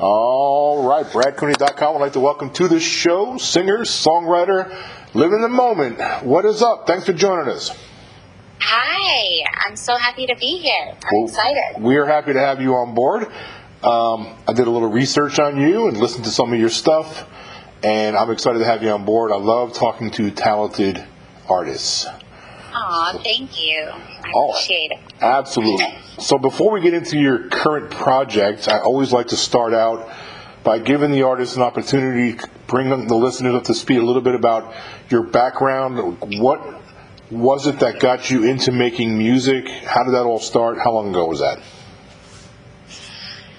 All right, BradCooney.com. I'd like to welcome to the show singer, songwriter, living the moment. What is up? Thanks for joining us. Hi, I'm so happy to be here. I'm Well, excited. We are happy to have you on board. Um, I did a little research on you and listened to some of your stuff, and I'm excited to have you on board. I love talking to talented artists. Aw, thank you. I Oh. appreciate it. Absolutely. So before we get into your current project, I always like to start out by giving the artist an opportunity to bring the listeners up to speed a little bit about your background. What was it that got you into making music? How did that all start? How long ago was that?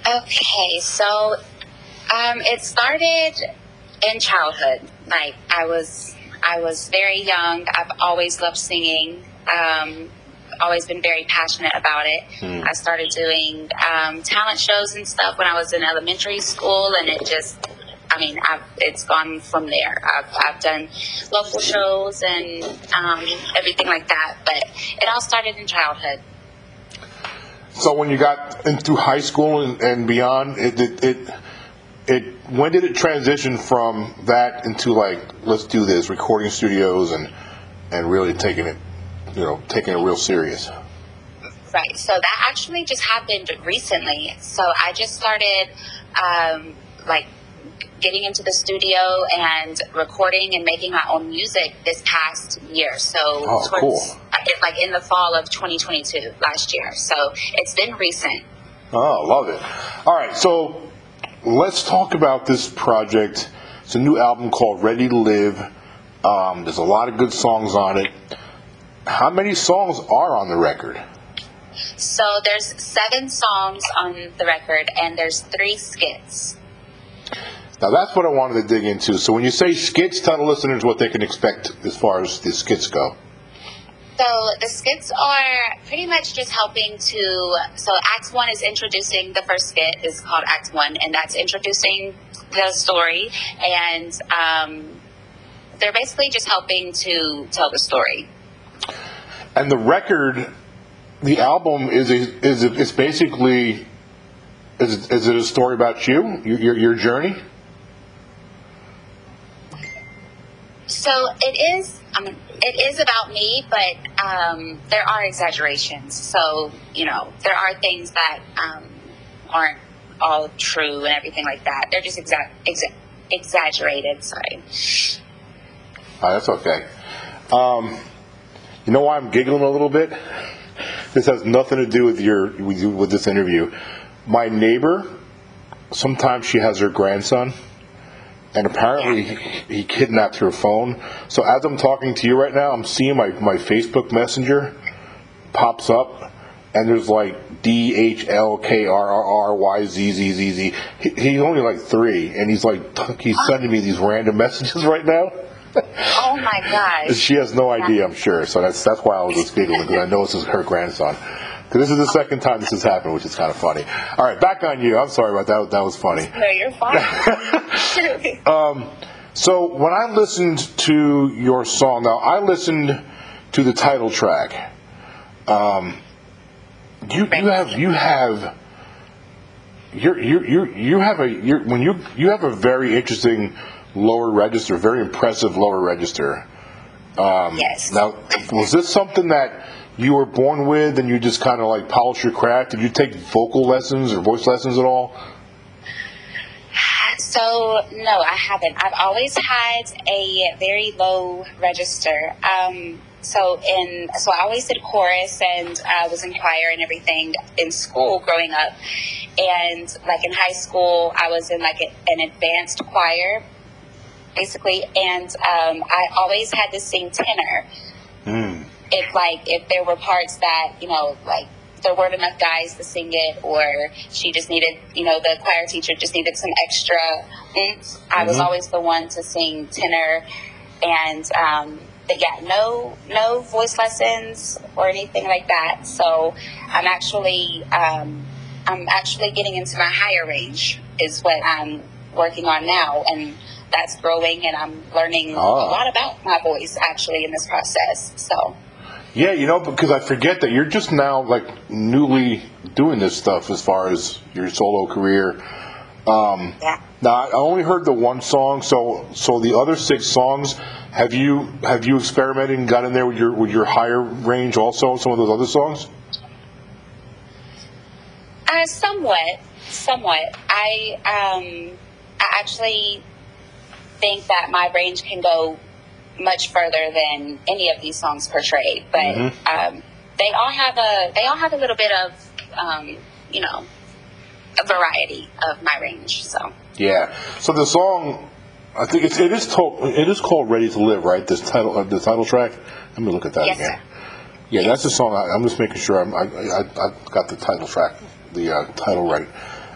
Okay, so um, it started in childhood. Like I was, I was very young. I've always loved singing. Um, always been very passionate about it. I started doing um, talent shows and stuff when I was in elementary school, and it just. I mean, I've, it's gone from there. I've, I've done local shows and um, everything like that, but it all started in childhood. So when you got into high school and, and beyond, it, it it it when did it transition from that into like let's do this recording studios and and really taking it you know taking it real serious? Right. So that actually just happened recently. So I just started, um, like, getting into the studio and recording and making my own music this past year. So Oh, cool. it, like in the fall of 2022 last year. So it's been recent. Oh, love it. All right, so let's talk about this project. It's a new album called Ready to Live. Um, there's a lot of good songs on it. How many songs are on the record? So there's seven songs on the record and there's three skits. Now that's what I wanted to dig into. So when you say skits, tell the listeners what they can expect as far as the skits go. So the skits are pretty much just helping to. So Act One is introducing the first skit is called Act One, and that's introducing the story, and um, they're basically just helping to tell the story. And the record, the album is a, is a, it's basically is, is it a story about you, your your, your journey? So it is. Mean, it is about me, but um, there are exaggerations. So you know, there are things that um, aren't all true and everything like that. They're just exa- exa- exaggerated. Sorry. Oh, that's okay. Um, you know why I'm giggling a little bit? This has nothing to do with your with, with this interview. My neighbor, sometimes she has her grandson, and apparently he, he kidnapped her phone. So as I'm talking to you right now, I'm seeing my my Facebook Messenger pops up, and there's like D H L K R R R Y Z Z Z Z. He, he's only like three, and he's like he's sending me these random messages right now. Oh my gosh. She has no idea, I'm sure. So that's that's why I was just giggling because I know this is her grandson. Because this is the second time this has happened, which is kind of funny. All right, back on you. I'm sorry about that. That was funny. No, you're fine. So when I listened to your song, now I listened to the title track. Um, you you have you have you you you you have a you when you you have a very interesting lower register, very impressive lower register. yes. Now, was this something that you were born with and you just kind of like polish your craft? Did you take vocal lessons or voice lessons at all? So no, I haven't. I've always had a very low register. Um, so in so I always did chorus and uh, was in choir and everything in school growing up, and like in high school I was in like a, an advanced choir, basically, and um, I always had to sing tenor. If like if there were parts that you know like there weren't enough guys to sing it, or she just needed, you know, the choir teacher just needed some extra oomph. I was always the one to sing tenor, and um, but yeah, no, no voice lessons or anything like that. So I'm actually, um, I'm actually getting into my higher range is what I'm working on now, and that's growing, and I'm learning Ah. a lot about my voice actually in this process. So. Yeah, you know, because I forget that you're just now like newly doing this stuff as far as your solo career. yeah. Now I only heard the one song, so so the other six songs, have you have you experimented and got in there with your with your higher range also? On some of those other songs. Uh, somewhat, somewhat. I um, I actually think that my range can go much further than any of these songs portray. But um, they all have a they all have a little bit of um, you know a variety of my range. So Yeah. So the song, I think it's it is told it is called "Ready to Live," right? This title uh, the title track. Let me look at that Yes, again. sir. Yeah, that's the song. I, I'm just making sure I'm, I, I I got the title track, the uh, title right.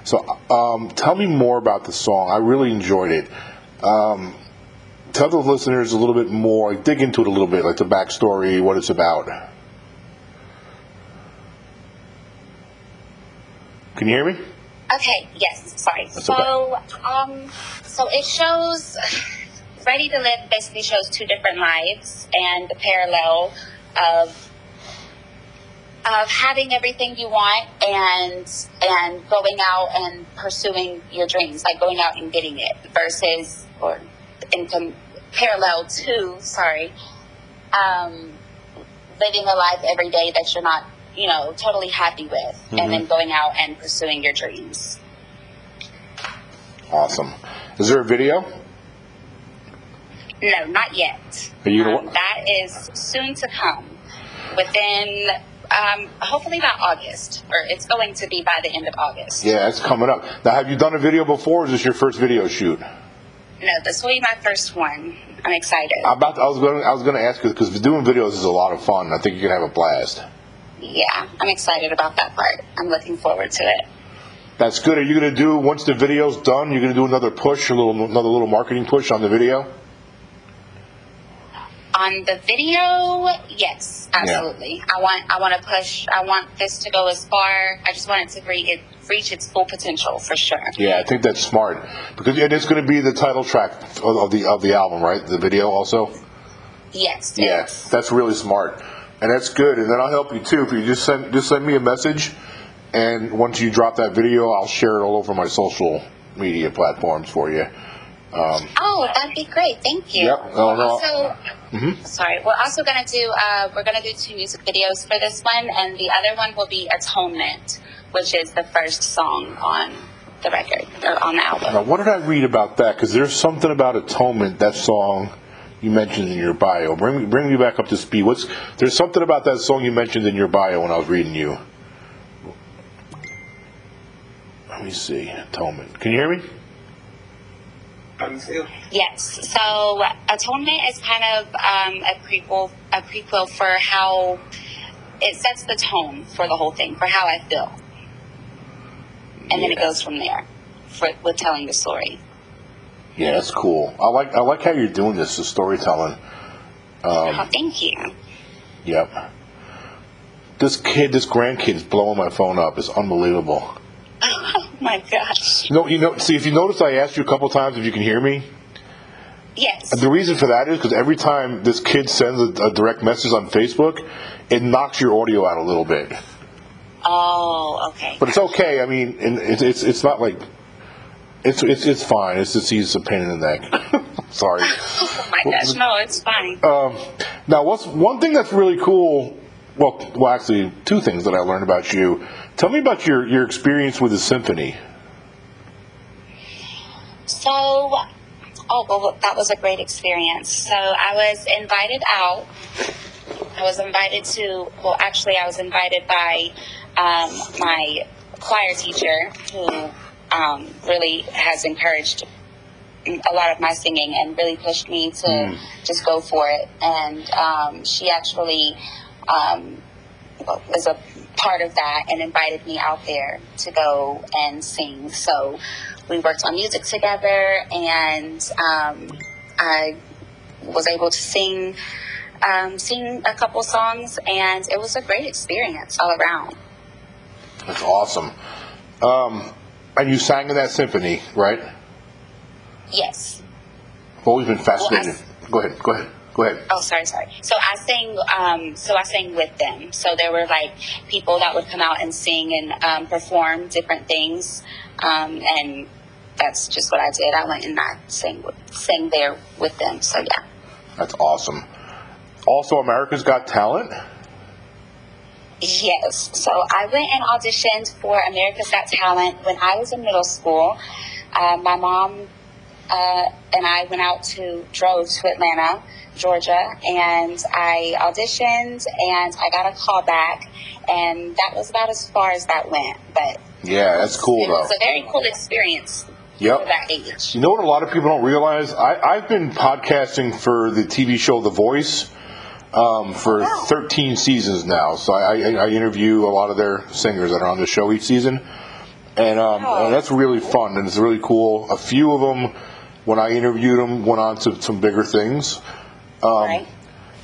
So, um, tell me more about the song. I really enjoyed it. Um, tell the listeners a little bit more. Dig into it a little bit, like the backstory, what it's about. Can you hear me? Okay, yes, sorry. That's so, um, so it shows Ready to Live basically shows two different lives and the parallel of of having everything you want and and going out and pursuing your dreams, like going out and getting it versus or in com- parallel to, sorry, um, living a life every day that you're not, you know, totally happy with, and then going out and pursuing your dreams. Awesome. Is there a video? No, not yet. Are you Um, that is soon to come. Within, um, hopefully by August, or it's going to be by the end of August. Yeah, it's coming up. Now, have you done a video before? Or is this your first video shoot? No, this will be my first one. I'm excited. I'm about. I was going. I was going to ask you because doing videos is a lot of fun. I think you can have a blast. yeah, I'm excited about that part. I'm looking forward to it. That's good. Are you going to do once the video's done? You're going to do another push, a little, another little marketing push on the video. On the video, yes, absolutely. I want I want to push. I want this to go as far. I just want it to reach, it, reach its full potential for sure. Yeah, I think that's smart because and it's going to be the title track of, the of the album, right? The video also. Yes. Yeah, yes. that's really smart, and that's good. And then I'll help you too. If you just send just send me a message, and once you drop that video, I'll share it all over my social media platforms for you. Oh, that'd be great. Thank you. Yep. We're no. also, sorry, we're also gonna do. Uh, we're gonna do two music videos for this one, and the other one will be Atonement, which is the first song on the record or on the album. Now, what did I read about that? Because there's something about atonement. That song you mentioned in your bio. Bring me bring me back up to speed. What's there's something about that song you mentioned in your bio when I was reading you. Let me see. Atonement. Can you hear me? Yes. So Atonement is kind of um, a prequel, a prequel for how it sets the tone for the whole thing, for how I feel, and then it goes from there, for, with telling the story. Yeah, that's cool. I like I like how you're doing this, the storytelling. oh, thank you. Yep. This kid, this grandkid is blowing my phone up. It's unbelievable. My gosh. Know, you know. See, if you notice, I asked you a couple times if you can hear me. Yes. The reason for that is because every time this kid sends a, a direct message on Facebook, it knocks your audio out a little bit. Oh, okay. But it's okay. I mean, and it's it's it's not like it's it's it's fine. It's just he's a pain in the neck. Sorry. Oh my gosh. No, it's fine. Um, now, what's one thing that's really cool? Well, well, actually, two things that I learned about you. Tell me about your your experience with the symphony. So, oh, well, that was a great experience. So, I was invited out. I was invited to, well, actually, I was invited by um, my choir teacher who um, really has encouraged a lot of my singing and really pushed me to just go for it. And um, she actually um, was a part of that and invited me out there to go and sing. So we worked on music together, and um, I was able to sing um, sing a couple songs, and it was a great experience all around. That's awesome. Um, and you sang in that symphony, right? Yes. I've always been fascinated. Well, Go ahead. Go ahead. Go ahead. Oh, sorry, sorry. So I sang. Um, so I sang with them. So there were like people that would come out and sing and um, perform different things, um, and that's just what I did. I went and I sang with, sang there with them. So yeah. That's awesome. Also, America's Got Talent. Yes. So I went and auditioned for America's Got Talent when I was in middle school. Uh, my mom uh, and I went out to drove to Atlanta, Georgia, and I auditioned and I got a call back, and that was about as far as that went. But Yeah, that's cool it though. was a very cool experience Yep. that age. You know what a lot of people don't realize? I, I've been podcasting for the TV show The Voice um, for Wow. 13 seasons now. So I, I, I interview a lot of their singers that are on the show each season. And, um, Wow. and that's really fun and it's really cool. A few of them, when I interviewed them, went on to some bigger things. Um, right?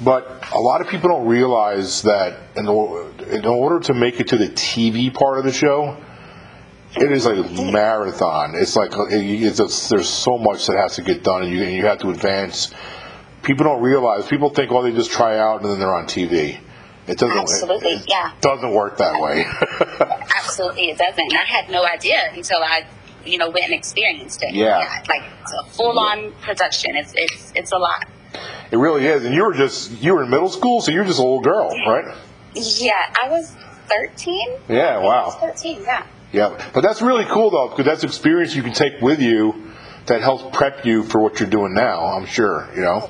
But a lot of people don't realize that in, in order to make it to the TV part of the show, it is a marathon. It's like it's a, there's so much that has to get done, and you and you have to advance. People don't realize. People think, oh, they just try out and then they're on TV. It doesn't. Absolutely, it, it yeah. Doesn't work that way. Absolutely, it doesn't. And I had no idea until I, you know, went and experienced it. Yeah. like it's a full-on production. It's it's it's a lot. It really is. And you were just you were in middle school, so you're just a little girl, right? Yeah, I was thirteen. Yeah. I Wow. was thirteen. Yeah. Yeah, but that's really cool though, because that's experience you can take with you that helps prep you for what you're doing now. I'm sure, you know.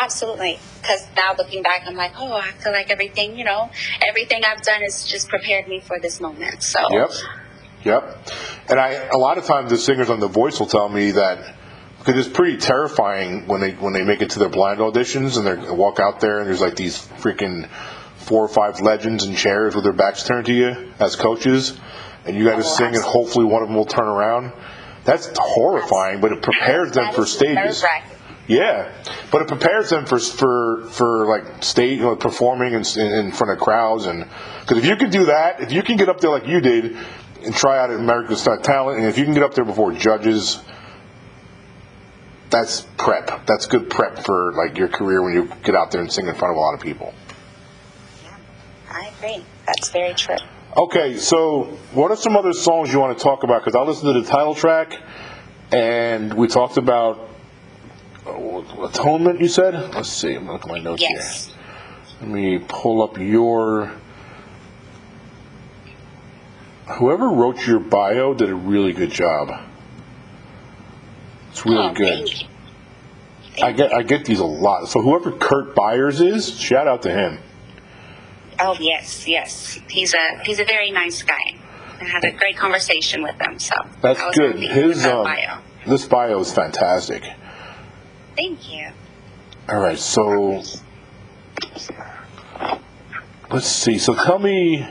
Absolutely. Because now looking back, I'm like, oh, I feel like everything, you know, everything I've done has just prepared me for this moment. So, Yep, yep. And I, a lot of times, the singers on The Voice will tell me that because it's pretty terrifying when they when they make it to their blind auditions and they walk out there and there's like these freaking four or five legends in chairs with their backs turned to you as coaches, and you got to Oh, sing and hopefully one of them will turn around. That's horrifying, but it prepares them for stages. Yeah, but it prepares them for for for like stage like performing in, in front of crowds, and because if you can do that, if you can get up there like you did and try out at America's Got Talent, and if you can get up there before judges, that's prep. That's good prep for like your career when you get out there and sing in front of a lot of people. Yeah, I agree. That's very true. Okay, so what are some other songs you want to talk about? Because I listened to the title track, and we talked about uh, atonement. You said. Let's see. I'm gonna look at my notes Yes. here. Let me pull up your. Whoever wrote your bio did a really good job. It's really Oh, good. I get I get these a lot. So whoever Kurt Byers is, shout out to him. Oh yes, yes. He's a he's a very nice guy. I had a great conversation with him. So That's good. His um, bio. this bio is fantastic. Thank you. All right, so let's see. So tell me,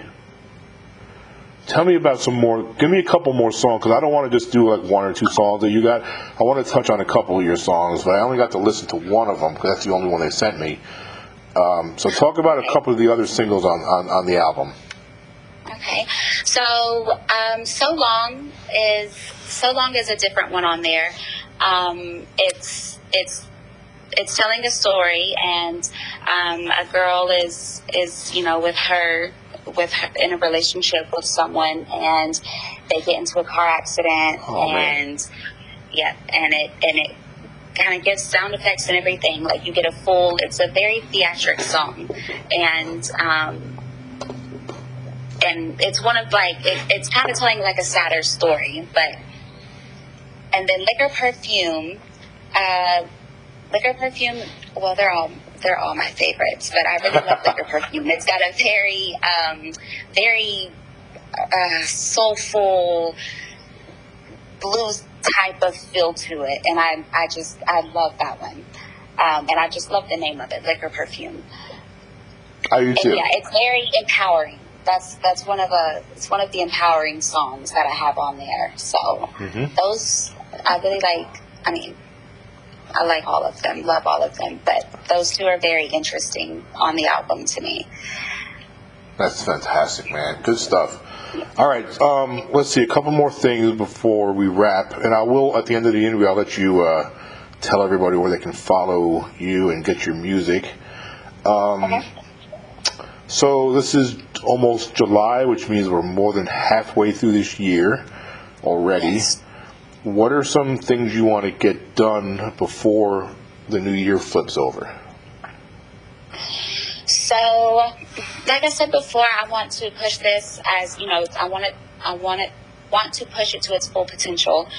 tell me about some more. Give me a couple more songs because I don't want to just do like one or two songs that you got. I want to touch on a couple of your songs, but I only got to listen to one of them because that's the only one they sent me. Um, so talk about a couple of the other singles on on, on the album. Okay. So, um, So Long is So Long is a different one on there. Um, it's it's it's telling a story, and um, a girl is is you know with her with in a relationship with someone, and they get into a car accident, Oh, man. and yeah, and it and it kind of gives sound effects and everything. Like you get a full. It's a very theatric song, and um, and it's one of like it, it's kind of telling like a sadder story but and then liquor perfume uh liquor perfume well they're all they're all my favorites but i really love liquor perfume it's got a very um very uh soulful blues type of feel to it and i i just i love that one um and i just love the name of it liquor perfume I do and too. yeah, it's very empowering. That's that's one of a it's one of the empowering songs that I have on there. So Mhm. those I really like. I mean, I like all of them, love all of them, but those two are very interesting on the album to me. That's fantastic, man. Good stuff. All right, um, let's see a couple more things before we wrap, and I will at the end of the interview. I'll let you uh, tell everybody where they can follow you and get your music. Um, Okay. So this is almost July, which means we're more than halfway through this year already. Yes. what are some things you want to get done before the new year flips over? So, like I said before, I want to push this as you know. I want to. I want it. Want to push it to its full potential,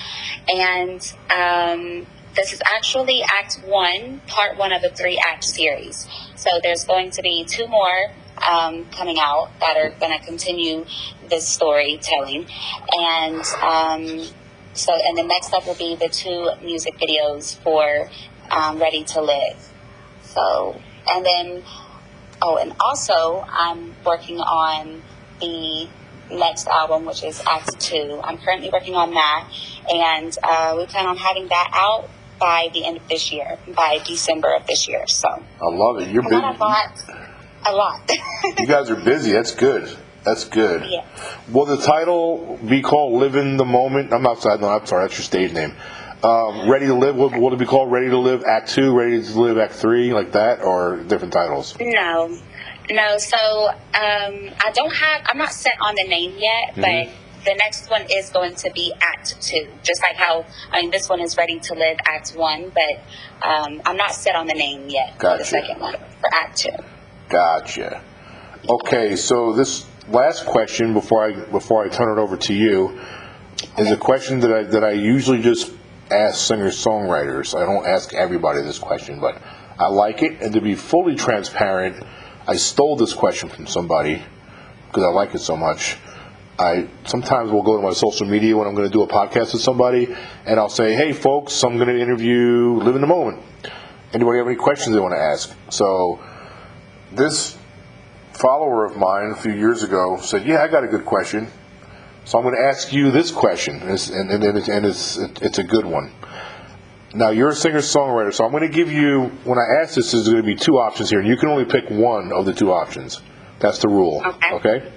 and um, this is actually Act One, Part One of a three-act series. So there's going to be two more um, coming out that are going to continue this storytelling, and um, so and the next up will be the two music videos for um, Ready to Live. So and then oh, and also I'm working on the next album, which is Act Two. I'm currently working on that, and uh, we plan on having that out by the end of this year, by December of this year. So I love it. You're busy. a lot, a lot. You guys are busy. That's good. That's good. Yeah. Will the title be called "Live in the Moment"? I'm not. No, I'm sorry. That's your stage name. Um, Ready to Live. What will it be called "Ready to Live" Act Two, "Ready to Live" Act Three, like that, or different titles? No, no. So um, I don't have. I'm not set on the name yet, Mm-hmm. but the next one is going to be Act Two. Just like how I mean, this one is Ready to Live Act One, but um, I'm not set on the name yet for Gotcha. the second one for Act Two. Gotcha. Okay, so this last question before I before I turn it over to you is a question that I that I usually just ask singer songwriters. I don't ask everybody this question, but I like it. And to be fully transparent, I stole this question from somebody because I like it so much. I sometimes will go to my social media when I'm going to do a podcast with somebody, and I'll say, "Hey, folks, I'm going to interview Live in the Moment. Anybody have any questions they want to ask?" So this follower of mine a few years ago said, "Yeah, I got a good question." So I'm going to ask you this question, and it's, and, and, it's, and it's, it's a good one. Now you're a singer-songwriter, so I'm going to give you. When I ask this, there's going to be two options here, and you can only pick one of the two options. That's the rule. Okay. okay?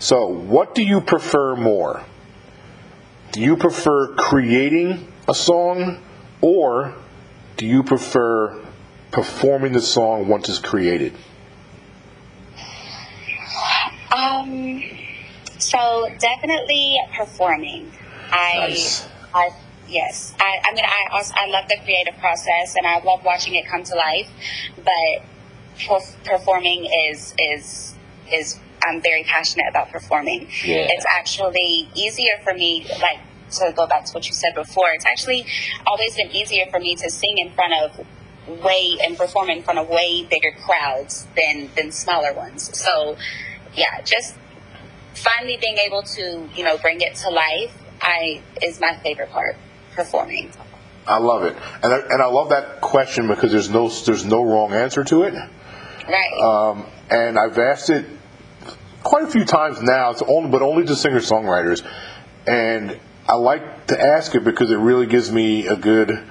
So, what do you prefer more? Do you prefer creating a song, or do you prefer performing the song once it's created? Um, so definitely performing. I, Nice. I, yes. I, I mean, I also, I love the creative process and I love watching it come to life, but perf- performing is, is, is, I'm very passionate about performing. Yeah. It's actually easier for me, like, to go back to what you said before, it's actually always been easier for me to sing in front of way and perform in front of way bigger crowds than than smaller ones. So, yeah, just finally being able to you know bring it to life, I is my favorite part. Performing. I love it, and I, and I love that question because there's no there's no wrong answer to it. Right. Um, and I've asked it quite a few times now, it's only, but only to singer songwriters. And I like to ask it because it really gives me a good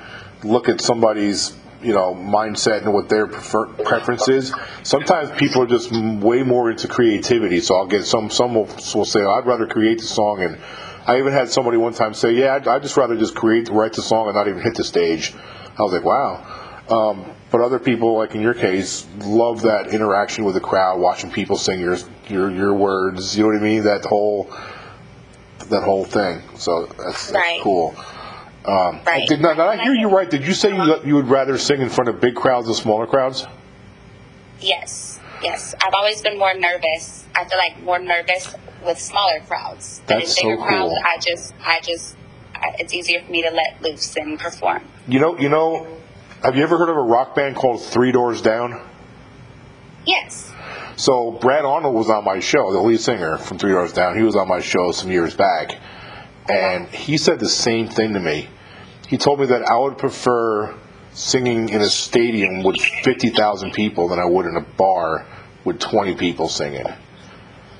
look at somebody's you know mindset and what their prefer- preference is. Sometimes people are just way more into creativity, so I'll get some some will, will say I'd rather create the song, and I even had somebody one time say, yeah, I'd, I'd just rather just create write the song and not even hit the stage. I was like, wow. Um, but other people, like in your case, love that interaction with the crowd, watching people sing your your your words. You know what I mean? That whole that whole thing. So that's, that's Right. cool. Um, Right. Did, not, did I hear you right? Did you say you, you would rather sing in front of big crowds than smaller crowds? yes. Yes. I've always been more nervous. I feel like more nervous with smaller crowds. But That's in bigger so crowds. I just, I just, I, it's easier for me to let loose and perform. You know, you know. Have you ever heard of a rock band called Three Doors Down? Yes. So Brad Arnold was on my show, the lead singer from Three Doors Down. He was on my show some years back, and he said the same thing to me. He told me that I would prefer singing in a stadium with fifty thousand people than I would in a bar with twenty people singing.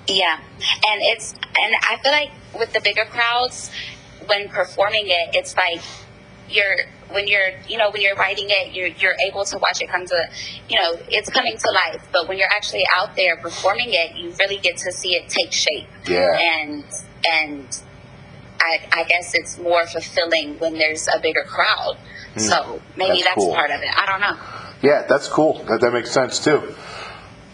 Yeah, and it's and I feel like with the bigger crowds, when performing it, it's like you're when you're you know when you're writing it, you're you're able to watch it come to you know it's coming to life. But when you're actually out there performing it, you really get to see it take shape. Yeah. and and I I guess it's more fulfilling when there's a bigger crowd. So maybe. That's that's, cool. part of it. I don't know. Yeah, that's cool. That, that makes sense too.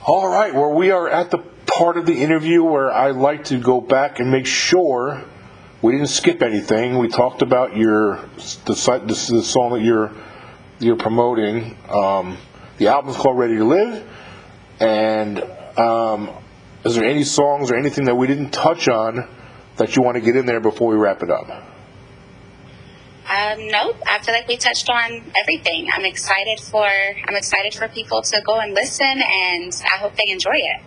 All right, well, we are at the part of the interview where I like to go back and make sure we didn't skip anything. We talked about your the site, the, the song that you're you're promoting. Um, the album's called Ready to Live, and um, is there any songs or anything that we didn't touch on that you want to get in there before we wrap it up? Um, nope. I feel like we touched on everything. I'm excited for I'm excited for people to go and listen, and I hope they enjoy it.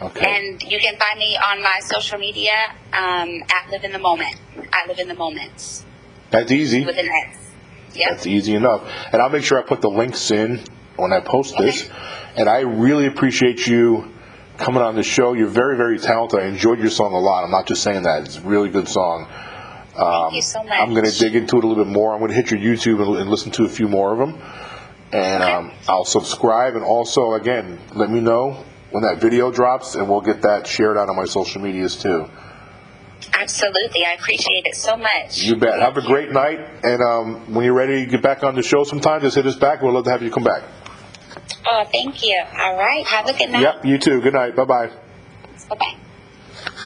Okay. And you can find me on my social media um, at Live in the Moment. I live in the moments That's easy. with an S. Yep. That's easy enough. And I'll make sure I put the links in when I post this. And I really appreciate you coming on the show. You're very, very talented. I enjoyed your song a lot. I'm not just saying that. It's a really good song. Thank you so much. I'm going to dig into it a little bit more. I'm going to hit your YouTube and, and listen to a few more of them. And um, I'll subscribe. And also, again, let me know when that video drops, and we'll get that shared out on my social medias too. Absolutely. I appreciate it so much. You bet. Have a great night. And um, when you're ready to get back on the show sometime, just hit us back. We'd love to have you come back. Oh, thank you. All right. Have a good night. Yep, you too. Good night. Bye bye. Bye bye.